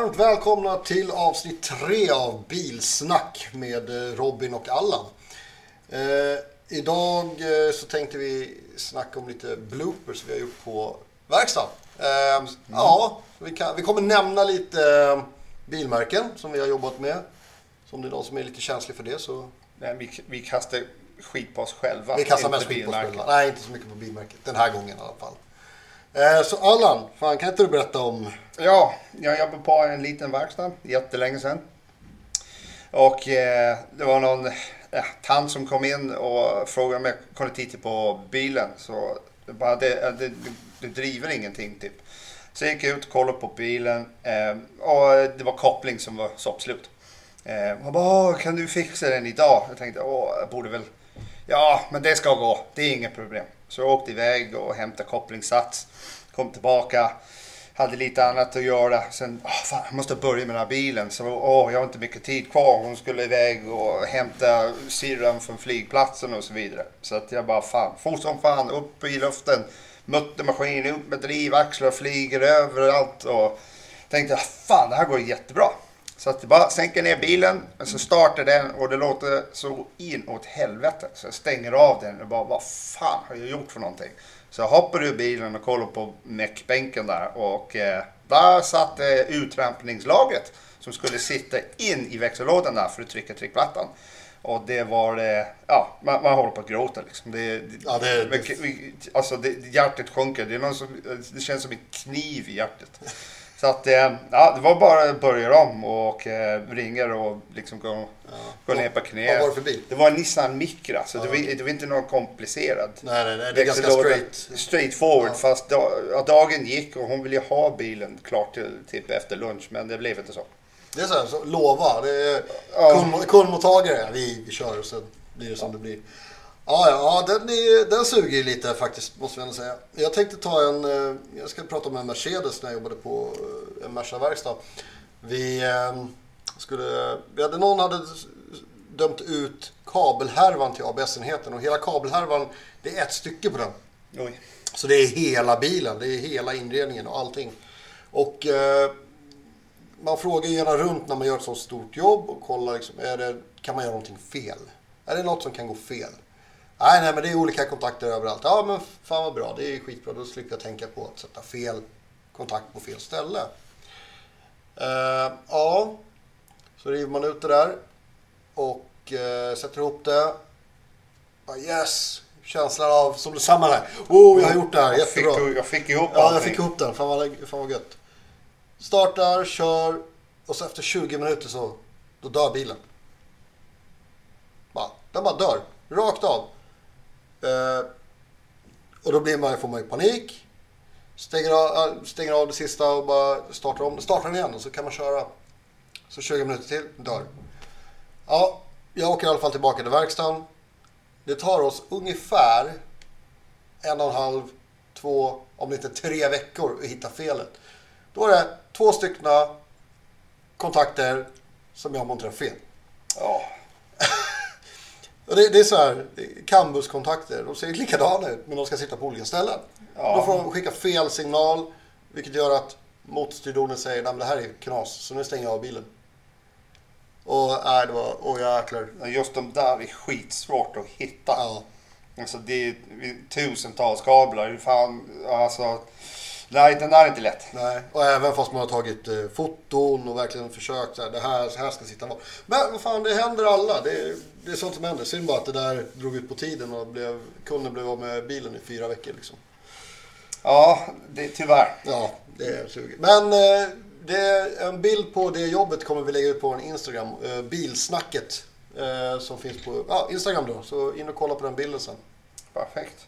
Varmt välkomna till avsnitt tre av Bilsnack med eh, Robin och Allan. Eh, idag eh, så tänkte vi snacka om lite bloopers vi har gjort på verkstaden. Eh, mm. Ja, vi, kan, vi kommer nämna lite eh, bilmärken som vi har jobbat med. Så om det är någon som är lite känslig för det så... Nej, vi, vi kastar skit på oss själva. Vi kastar mest skit på oss själva. Nej, inte så mycket på bilmärket. Den här gången i alla fall. Eh, så Allan, fan, kan inte du berätta om... Ja, jag jobbade på en liten verkstad jättelänge sedan. Och eh, det var någon eh, tant som kom in och frågade om jag kunde titta på bilen. Så det, bara, det, eh, det, det driver ingenting typ. Så jag gick ut och kollade på bilen eh, och det var koppling som var soppslut. Eh, hon bara, kan du fixa den idag? Jag tänkte, åh, jag borde väl... Ja, men det ska gå. Det är inget problem. Så jag åkte iväg och hämtade kopplingssats. Kom tillbaka. Hade lite annat att göra. Sen, oh, fan, jag måste börja med den här bilen. Så oh, jag har inte mycket tid kvar. Hon skulle iväg och hämta syrran från flygplatsen och så vidare. Så att jag bara, fan, fort som fan, upp i luften. Muttermaskin, upp med drivaxlar, flyger överallt. Och tänkte, ah, fan, det här går jättebra. Så att bara sänker ner bilen, och så startar den och det låter så inåt helvete. Så jag stänger av den och bara, vad fan har jag gjort för någonting? Så jag hoppar ur bilen och kollar på meckbänken där och eh, där satt eh, utrampningslaget som skulle sitta in i växellådan där för att trycka tryckplattan. Och det var det, ja, man, man håller på att gråta liksom. Det, ja, det, det, alltså det, hjärtat sjunker, det, är någon som, det känns som en kniv i hjärtat. Så att, eh, ja, det var bara att börja om och eh, ringer och liksom gå, ja. gå ner på knä. Vad var det för bil? Det var en Nissan Micra, så ja, det, var, det var inte något komplicerat. Nej, nej, nej det är ganska straight. Straight forward, ja. fast dag, dagen gick och hon ville ha bilen klart till typ efter lunch, men det blev inte så. Det är så här, så, lova. Det är kundmottagare. Vi, vi kör och sen blir det som det blir. Ja, ja den, är, den suger lite faktiskt, måste jag säga. Jag tänkte ta en, eh, jag ska prata om en Mercedes när jag jobbade på eh, en Merca-verkstad. Vi eh, skulle, vi hade, någon hade dömt ut kabelhärvan till ABS-enheten och hela kabelhärvan, det är ett stycke på den. Oj. Så det är hela bilen, det är hela inredningen och allting. Och eh, man frågar gärna runt när man gör ett så stort jobb och kollar liksom, är det, kan man göra någonting fel? Är det något som kan gå fel? Nej, nej, men det är olika kontakter överallt. Ja, men fan vad bra. Det är skitbra. Då slipper jag tänka på att sätta fel kontakt på fel ställe. Uh, ja, så river man ut det där och uh, sätter ihop det. Uh, yes, känslan av som detsamma där. Oh, jag har gjort det här. Jättebra. Fick du, jag fick ihop Ja, jag fick ihop den. Fan vad, fan vad gött. Startar, kör och så efter 20 minuter så då dör bilen. Bara, den bara dör. Rakt av. Eh, och då blir man, får man ju panik. Stänger av, eh, stänger av det sista och bara startar om. Startar den igen och så kan man köra. Så 20 minuter till, dör. Ja, jag åker i alla fall tillbaka till verkstaden. Det tar oss ungefär en och en halv, två, om inte tre veckor att hitta felet. Då är det två stycken kontakter som jag monterar fel. Ja. Och det, det är så här, Cambus-kontakter, de ser likadana ut men de ska sitta på olika ställen. Ja. Då får de skicka fel signal vilket gör att motorstyrdonen säger att det här är knas så nu stänger jag av bilen. Och nej, det var, åh jäklar. Just de där är skitsvårt att hitta. Ja. Alltså det är tusentals kablar. Fan, alltså Nej, den där är inte lätt. Nej, och även fast man har tagit eh, foton och verkligen försökt så här, det här, så här ska sitta var. Men vad fan, det händer alla. Det är, det är sånt som händer. Synd bara att det där drog ut på tiden och blev, kunden blev av med bilen i fyra veckor liksom. Ja, det, tyvärr. Ja, det är sugigt. Men eh, det en bild på det jobbet kommer vi lägga ut på en Instagram. Eh, bilsnacket. Eh, som finns på ja, Instagram då. Så in och kolla på den bilden sen. Perfekt.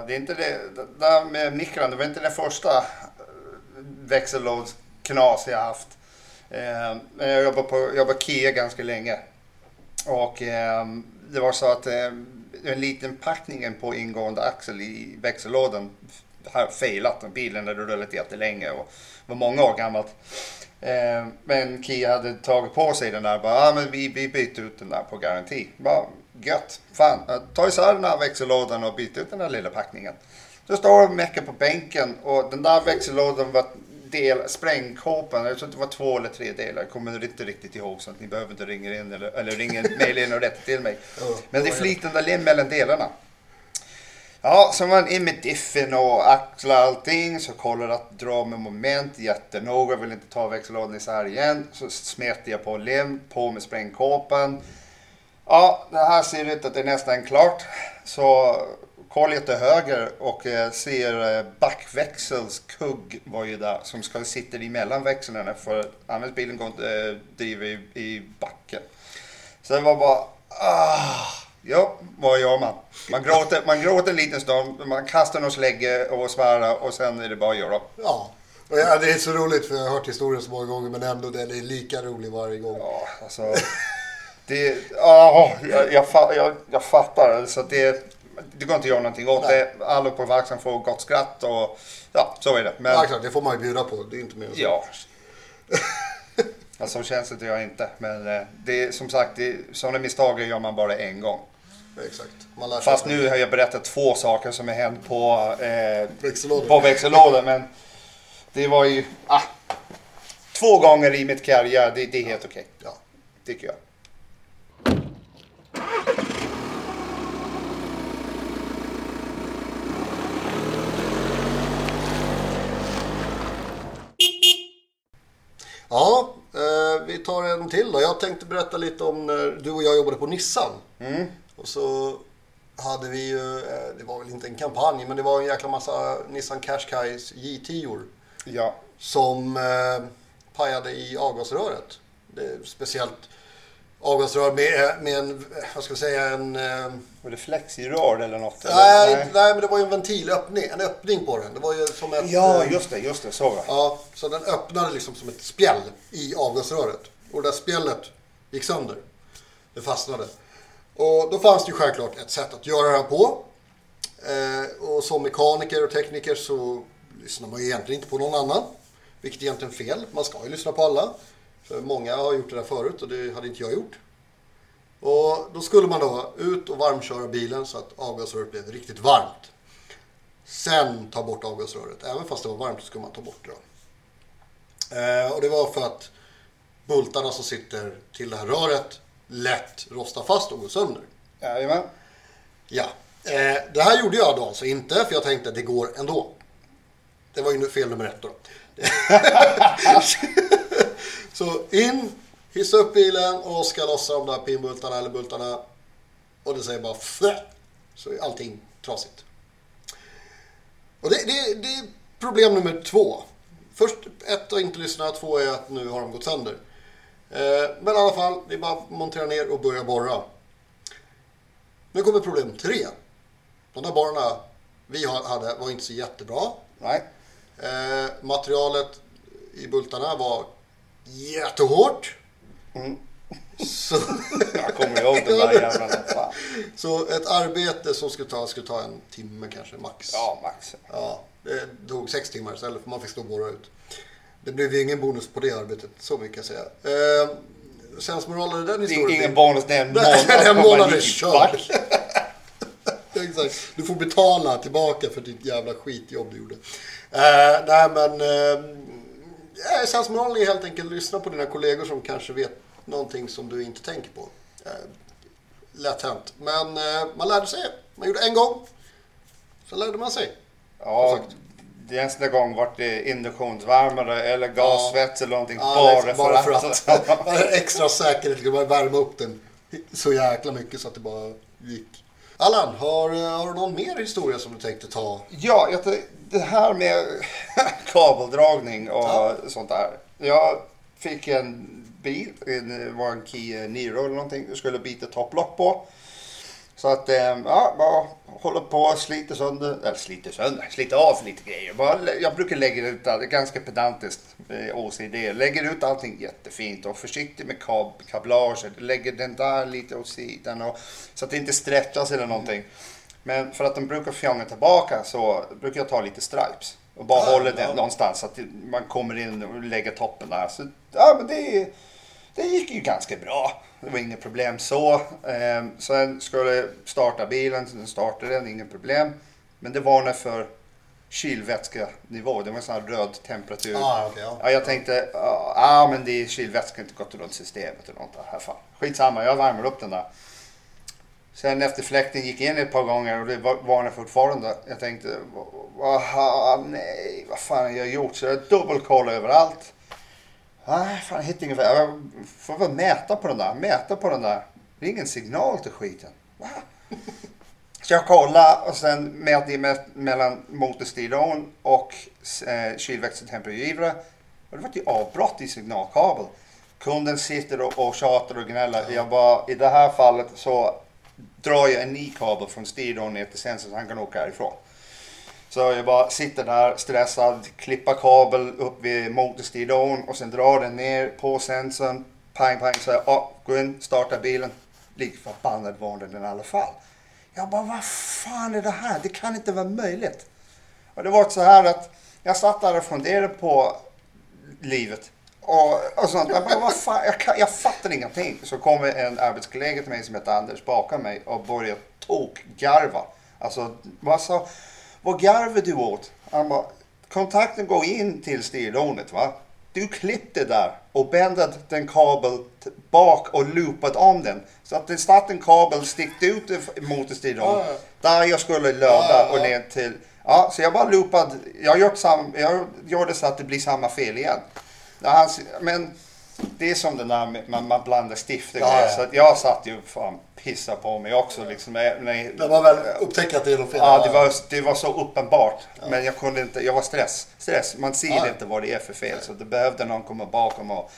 Det är inte det. Det där med mikron, det var inte det första eh, växellådsknas jag haft. Eh, jag jobbade på jobbade Kia ganska länge. Och eh, det var så att eh, en liten packningen på ingående axel i växellådan har failat. Bilen hade rullat jättelänge och var många år gammalt. Eh, men Kia hade tagit på sig den där. Bara, ah, men vi, vi byter ut den där på garanti. Bara, gött. Fan, ta isär den här växellådan och byt ut den där lilla packningen. Så står och meckar på bänken och den där växellådan var del, sprängkåpan, jag tror att det var två eller tre delar, jag kommer inte riktigt ihåg så att ni behöver inte ringa in eller, eller ringa mejla in och rätta till mig. Men det är flytande lim mellan delarna. Ja, så var man in med diffen och axla allting, så kollar att dra med moment jättenoga, vill inte ta växellådan isär igen. Så smetar jag på lim, på med sprängkåpan. Ja, det här ser ut att det är nästan klart. Så jag till höger och eh, ser eh, backväxelskugg var ju där som ska sitta emellan växlarna för annars bilen går inte eh, driva i, i backen. Så det var bara ah, Ja, vad gör man? Man gråter, man gråter en liten stund, man kastar någon slägge och svär och sen är det bara att göra. Ja. Ja, det är så roligt för jag har hört historien så många gånger men ändå den är lika rolig varje gång. Ja, alltså. Det, ja, jag, jag, jag, jag fattar. Alltså det, det går inte att göra någonting åt Nej. det. Alla på verksamheten får gott skratt och ja, så är det. Men, ja, klart, det får man ju bjuda på. Det är inte mer än så. Ja. alltså, så känns det jag inte. Men eh, det är som sagt, det, sådana misstag gör man bara en gång. Exakt. Fast nu har jag berättat två saker som har hänt på, eh, växellådan. på växellådan. Men det var ju ah, två gånger i mitt karriär. Det, det är helt okej. Okay. Ja. Tycker jag. Ja, eh, vi tar en till då. Jag tänkte berätta lite om när du och jag jobbade på Nissan. Mm. Och så hade vi ju, eh, det var väl inte en kampanj, men det var en jäkla massa Nissan Qashqais J10 Ja. Som eh, pajade i avgasröret. Det speciellt avgasrör med, med en, vad ska vi säga, en... Eh, var det flexirör eller något? Nej, eller? nej, men det var ju en ventilöppning, en öppning på den. Det var ju som ett... Ja, just det, just det, så Ja, så den öppnade liksom som ett spjäll i avgasröret. Och det där spjället gick sönder. Det fastnade. Och då fanns det ju självklart ett sätt att göra det här på. Eh, och som mekaniker och tekniker så lyssnar man ju egentligen inte på någon annan. Vilket är egentligen fel. Man ska ju lyssna på alla. För många har gjort det där förut och det hade inte jag gjort. Och då skulle man då ut och varmköra bilen så att avgasröret blev riktigt varmt. Sen ta bort avgasröret. Även fast det var varmt så skulle man ta bort det. Eh, och det var för att bultarna som sitter till det här röret lätt rostar fast och går sönder. Jajamän. Ja. Eh, det här gjorde jag då alltså inte för jag tänkte att det går ändå. Det var ju fel nummer ett då. så in, hissa upp bilen och ska lossa de där pinbultarna eller bultarna. Och det säger bara Flä! Så är allting trasigt. Och det, det, det är problem nummer två. Först ett, att inte lyssna. Två är att nu har de gått sönder. Eh, men i alla fall, det är bara att montera ner och börja borra. Nu kommer problem tre. De där borrarna vi hade var inte så jättebra. Nej. Eh, materialet i bultarna var jättehårt. Mm. Så... Jag kommer ihåg den där jävla Så ett arbete som skulle ta, skulle ta en timme kanske max. Ja, max. Ja, det tog sex timmar istället för man fick stå och borra ut. Det blev ju ingen bonus på det arbetet, så mycket kan jag säga. Eh, sensmoral i den historien. Ingen bonus den månaden. den månaden är körd. Exakt. Du får betala tillbaka för ditt jävla skitjobb du gjorde. Eh, nej men, eh, sensmoralen är helt enkelt lyssna på dina kollegor som kanske vet någonting som du inte tänker på. Eh, lätt hänt. Men eh, man lärde sig. Man gjorde en gång. Så lärde man sig. Ja, nästa gång vart det induktionsvärmare eller gassvets ja. eller någonting. Ja, bara, liksom, bara för att. För att. extra säkerhet, liksom bara värma upp den så jäkla mycket så att det bara gick. Allan, har, har du någon mer historia som du tänkte ta? Ja, jag, det här med kabeldragning och ja. sånt där. Jag fick en bil, det var en Kia Niro eller någonting, jag skulle byta topplock på. Så att, eh, ja, bara håller på och sliter sönder, eller sliter sönder, sliter av lite grejer. Bara, jag brukar lägga ut allt, ganska pedantiskt eh, OCD. Lägger ut allting jättefint och försiktig med kab kablaget. Lägger den där lite åt sidan och, så att det inte stretchas eller någonting. Men för att den brukar fjanga tillbaka så brukar jag ta lite stripes. Och bara Ja, hålla den ja. någonstans så att man kommer in och lägger toppen där. Så ja, men det, det gick ju ganska bra. Det var inget problem så. Eh, sen skulle starta bilen, så den startade den, inget problem. Men det varnade för kylvätskenivå. Det var en sån här röd temperatur. Ah, okej, ja. Ja, jag tänkte, ja ah, men det är kylvätska inte gått runt systemet eller något. Här, fan. Skitsamma, jag värmer upp den där. Sen efter fläkten gick in ett par gånger och det var- varnade fortfarande. Jag tänkte, aha, nej, vad fan har jag gjort? Så jag dubbelkollade överallt. Nej, fan jag hittade inget. Jag får väl mäta på den där, mäta på den där. Det är ingen signal till skiten. Va? Så jag kollade och sen mätte jag me- mellan motorstyron och eh, kylväxeltemperaturgivare. Och det var ett avbrott i signalkabel. Kunden sitter och, och tjatar och gnäller. Jag bara, i det här fallet så drar jag en ny kabel från styron ner till sensorn så han kan åka härifrån. Så jag bara sitter där stressad, klippa kabel upp vid motorstyron och sen drar den ner på sensorn. Pang, pang, så jag, ah, gå in, starta bilen. Lik förbannad var den i alla fall. Jag bara, vad fan är det här? Det kan inte vara möjligt. Och det var så här att jag satt där och funderade på livet. Och, och sånt. Jag, bara, vad fan? Jag, kan, jag fattar ingenting. Så kommer en arbetskollega till mig som heter Anders bakom mig och börjar tokgarva. Alltså, vad sa, vad garvar du åt? Han bara, kontakten går in till styrlånet va? Du klippte där och bändade den kabel bak och loopat om den. Så att det satt en kabel stickte ut mot styrlånet. Ja, Där jag skulle löda ja, och ner till... Ja, så jag bara loopade. Jag, gjort samma, jag gjorde så att det blir samma fel igen. Men det är som det där med man, man blandar stift och Ja, grejer. ja. Så att jag satt ju fan pissa på mig också. Liksom, när, när, När man väl upptäcker att det är något fel. Ja, det var, det var så uppenbart. Men jag kunde inte, jag var stress. stress. Man ser Ja. inte vad det är för fel. Så det behövde någon komma bakom och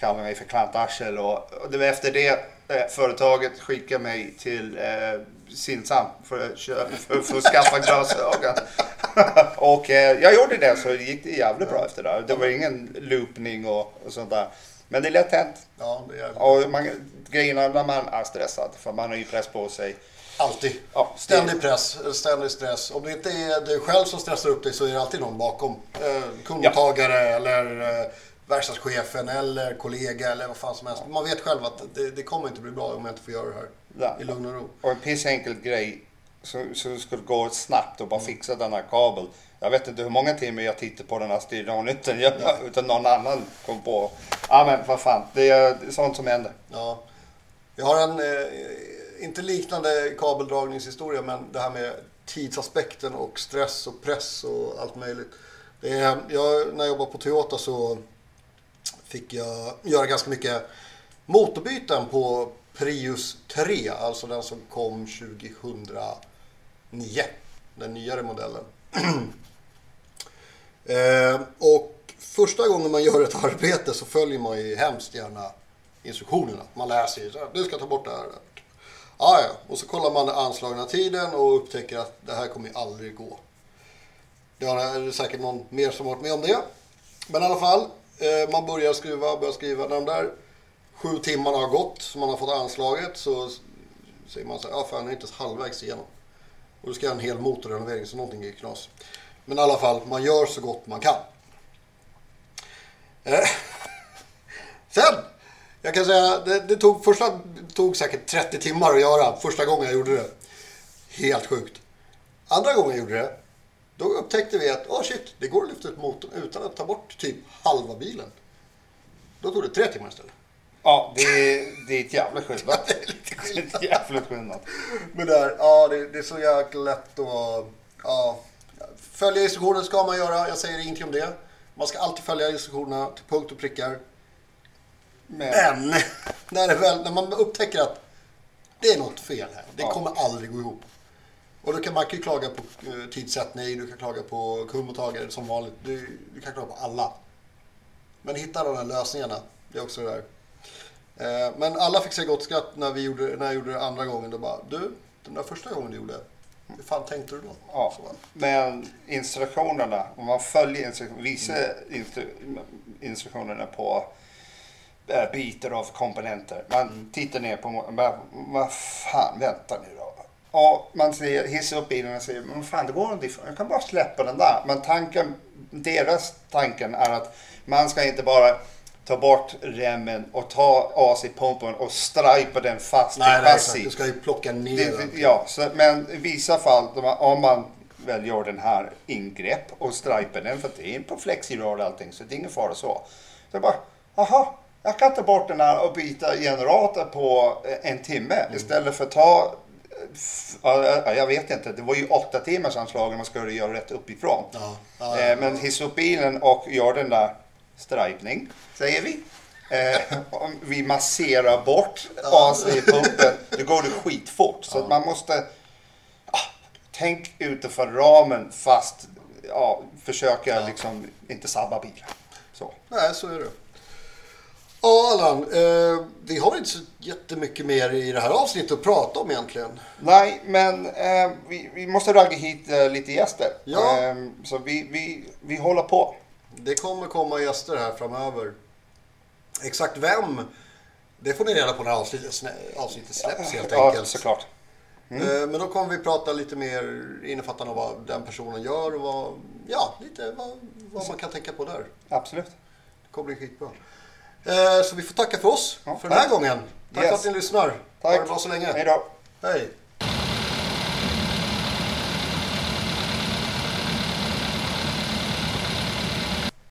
kalla mig för klantarsel. Och, och det var efter det eh, företaget skickade mig till eh, Sinsam för, för, för att skaffa glasögon. och eh, jag gjorde det så gick det jävligt bra efter det. Det var ingen loopning och, och sånt där. Men det är lätt hänt. Ja, det är Och man, grejerna när man är stressad, för man har ju press på sig. alltid. Ja, Ständig press, ständig stress. Om det inte är du själv som stressar upp dig så är det alltid någon bakom. Eh, kundmottagare eller eh, verkstadschefen eller kollega eller vad fan som helst. Man vet själv att det, det kommer inte bli bra om jag inte får göra det här Ja. i lugn och ro. Och en pissenkel grej så, så skulle gå snabbt och bara fixa den här kabeln. Jag vet inte hur många timmar jag tittade på den här styrningen utan, jag, utan någon annan kom på. Ja men vad fan, det är, det är sånt som händer. Ja. Jag har en, eh, inte liknande kabeldragningshistoria, men det här med tidsaspekten och stress och press och allt möjligt. Det är, jag, när jag jobbade på Toyota så fick jag göra ganska mycket motorbyten på Prius 3, alltså den som kom 2009. Den nyare modellen. eh, och första gången man gör ett arbete så följer man ju hemskt gärna instruktionerna. Man läser ju så här, du ska ta bort det här. Ah, ja. Och så kollar man den anslagna tiden och upptäcker att det här kommer ju aldrig gå. Det är säkert någon mer som har varit med om det. Men i alla fall, eh, man börjar skruva, börjar skriva. När de där sju timmarna har gått, som man har fått anslaget, så säger man så här, ja fan, jag är inte ens halvvägs igenom. Och då ska jag ha en hel motorrenovering, så någonting är knas. Men i alla fall, man gör så gott man kan. Eh, Sen, jag kan säga, det, det tog, första tog säkert 30 timmar att göra första gången jag gjorde det. Helt sjukt. Andra gången jag gjorde det, då upptäckte vi att, oh shit, det går att lyfta ut motorn utan att ta bort typ halva bilen. Då tog det tre timmar istället. Ja, det är, det är ett jävla skillnad. Det är lite är ett jävla skillnad. Men där, ja det, det är så jäkla lätt att ja, följa instruktioner ska man göra. Jag säger ingenting om det. Man ska alltid följa instruktionerna till punkt och prickar. Men, Men när, det väl, när man upptäcker att det är något fel här. Det Ja. kommer aldrig gå ihop. Och då kan man ju klaga på eh, tidsättning, du kan klaga på kundmottagare som vanligt. Du, du kan klaga på alla. Men hitta de här lösningarna, det är också det där. Eh, Men alla fick sig gott skratt när, vi gjorde, när jag gjorde det andra gången. Då bara, du, den där första gången du gjorde, hur fan tänkte du då? ja, men instruktionerna, om man följer instru- vissa instru- instruktionerna på äh, bitar av komponenter. Man tittar ner på, bara, vad fan, vänta nu då. och man ser, hissar upp bilen och säger men fan det går inte, jag kan bara släppa den där. Men tanken, deras tanken är att man ska inte bara ta bort remmen och ta AC-pumpen och stripa den fast Nej, i nej, chassi. exakt. Du ska ju plocka ner Det, den. ja, så, men i vissa fall om man väl gör den här ingrepp och striper den för det är på flexirör och allting så det är ingen fara så. Så bara, aha, jag kan ta bort den här och byta generator på eh, en timme Mm. istället för att ta ja, jag vet inte, det var ju åtta timmars anslag om man skulle göra rätt uppifrån. Ja, ja, Eh, Men hissa upp bilen och gör den där stripning, säger vi. Eh, om vi masserar bort AC-pumpen, då går det skitfort. Så att man måste ah, tänk utanför ramen fast ja, försöka liksom inte sabba bilen. Så. Nej, så är det. Ja, Allan. Eh, vi har inte så jättemycket mer i det här avsnittet att prata om egentligen. Nej, men eh, vi, vi måste ragga hit eh, lite gäster. Ja. Eh, så vi, vi, vi håller på. Det kommer komma gäster här framöver. Exakt vem, det får ni reda på när avsnittet, avsnittet släpps helt ja, enkelt. såklart. Eh, Men då kommer vi prata lite mer innefattande av vad den personen gör och vad, ja, lite vad, vad man kan tänka på där. Absolut. Det kommer bli skitbra. Eh, Så vi får tacka för oss Ja, för den här gången. Tack Yes. för att ni lyssnar. Tack. Ha det bra så länge. Hej då. Hej.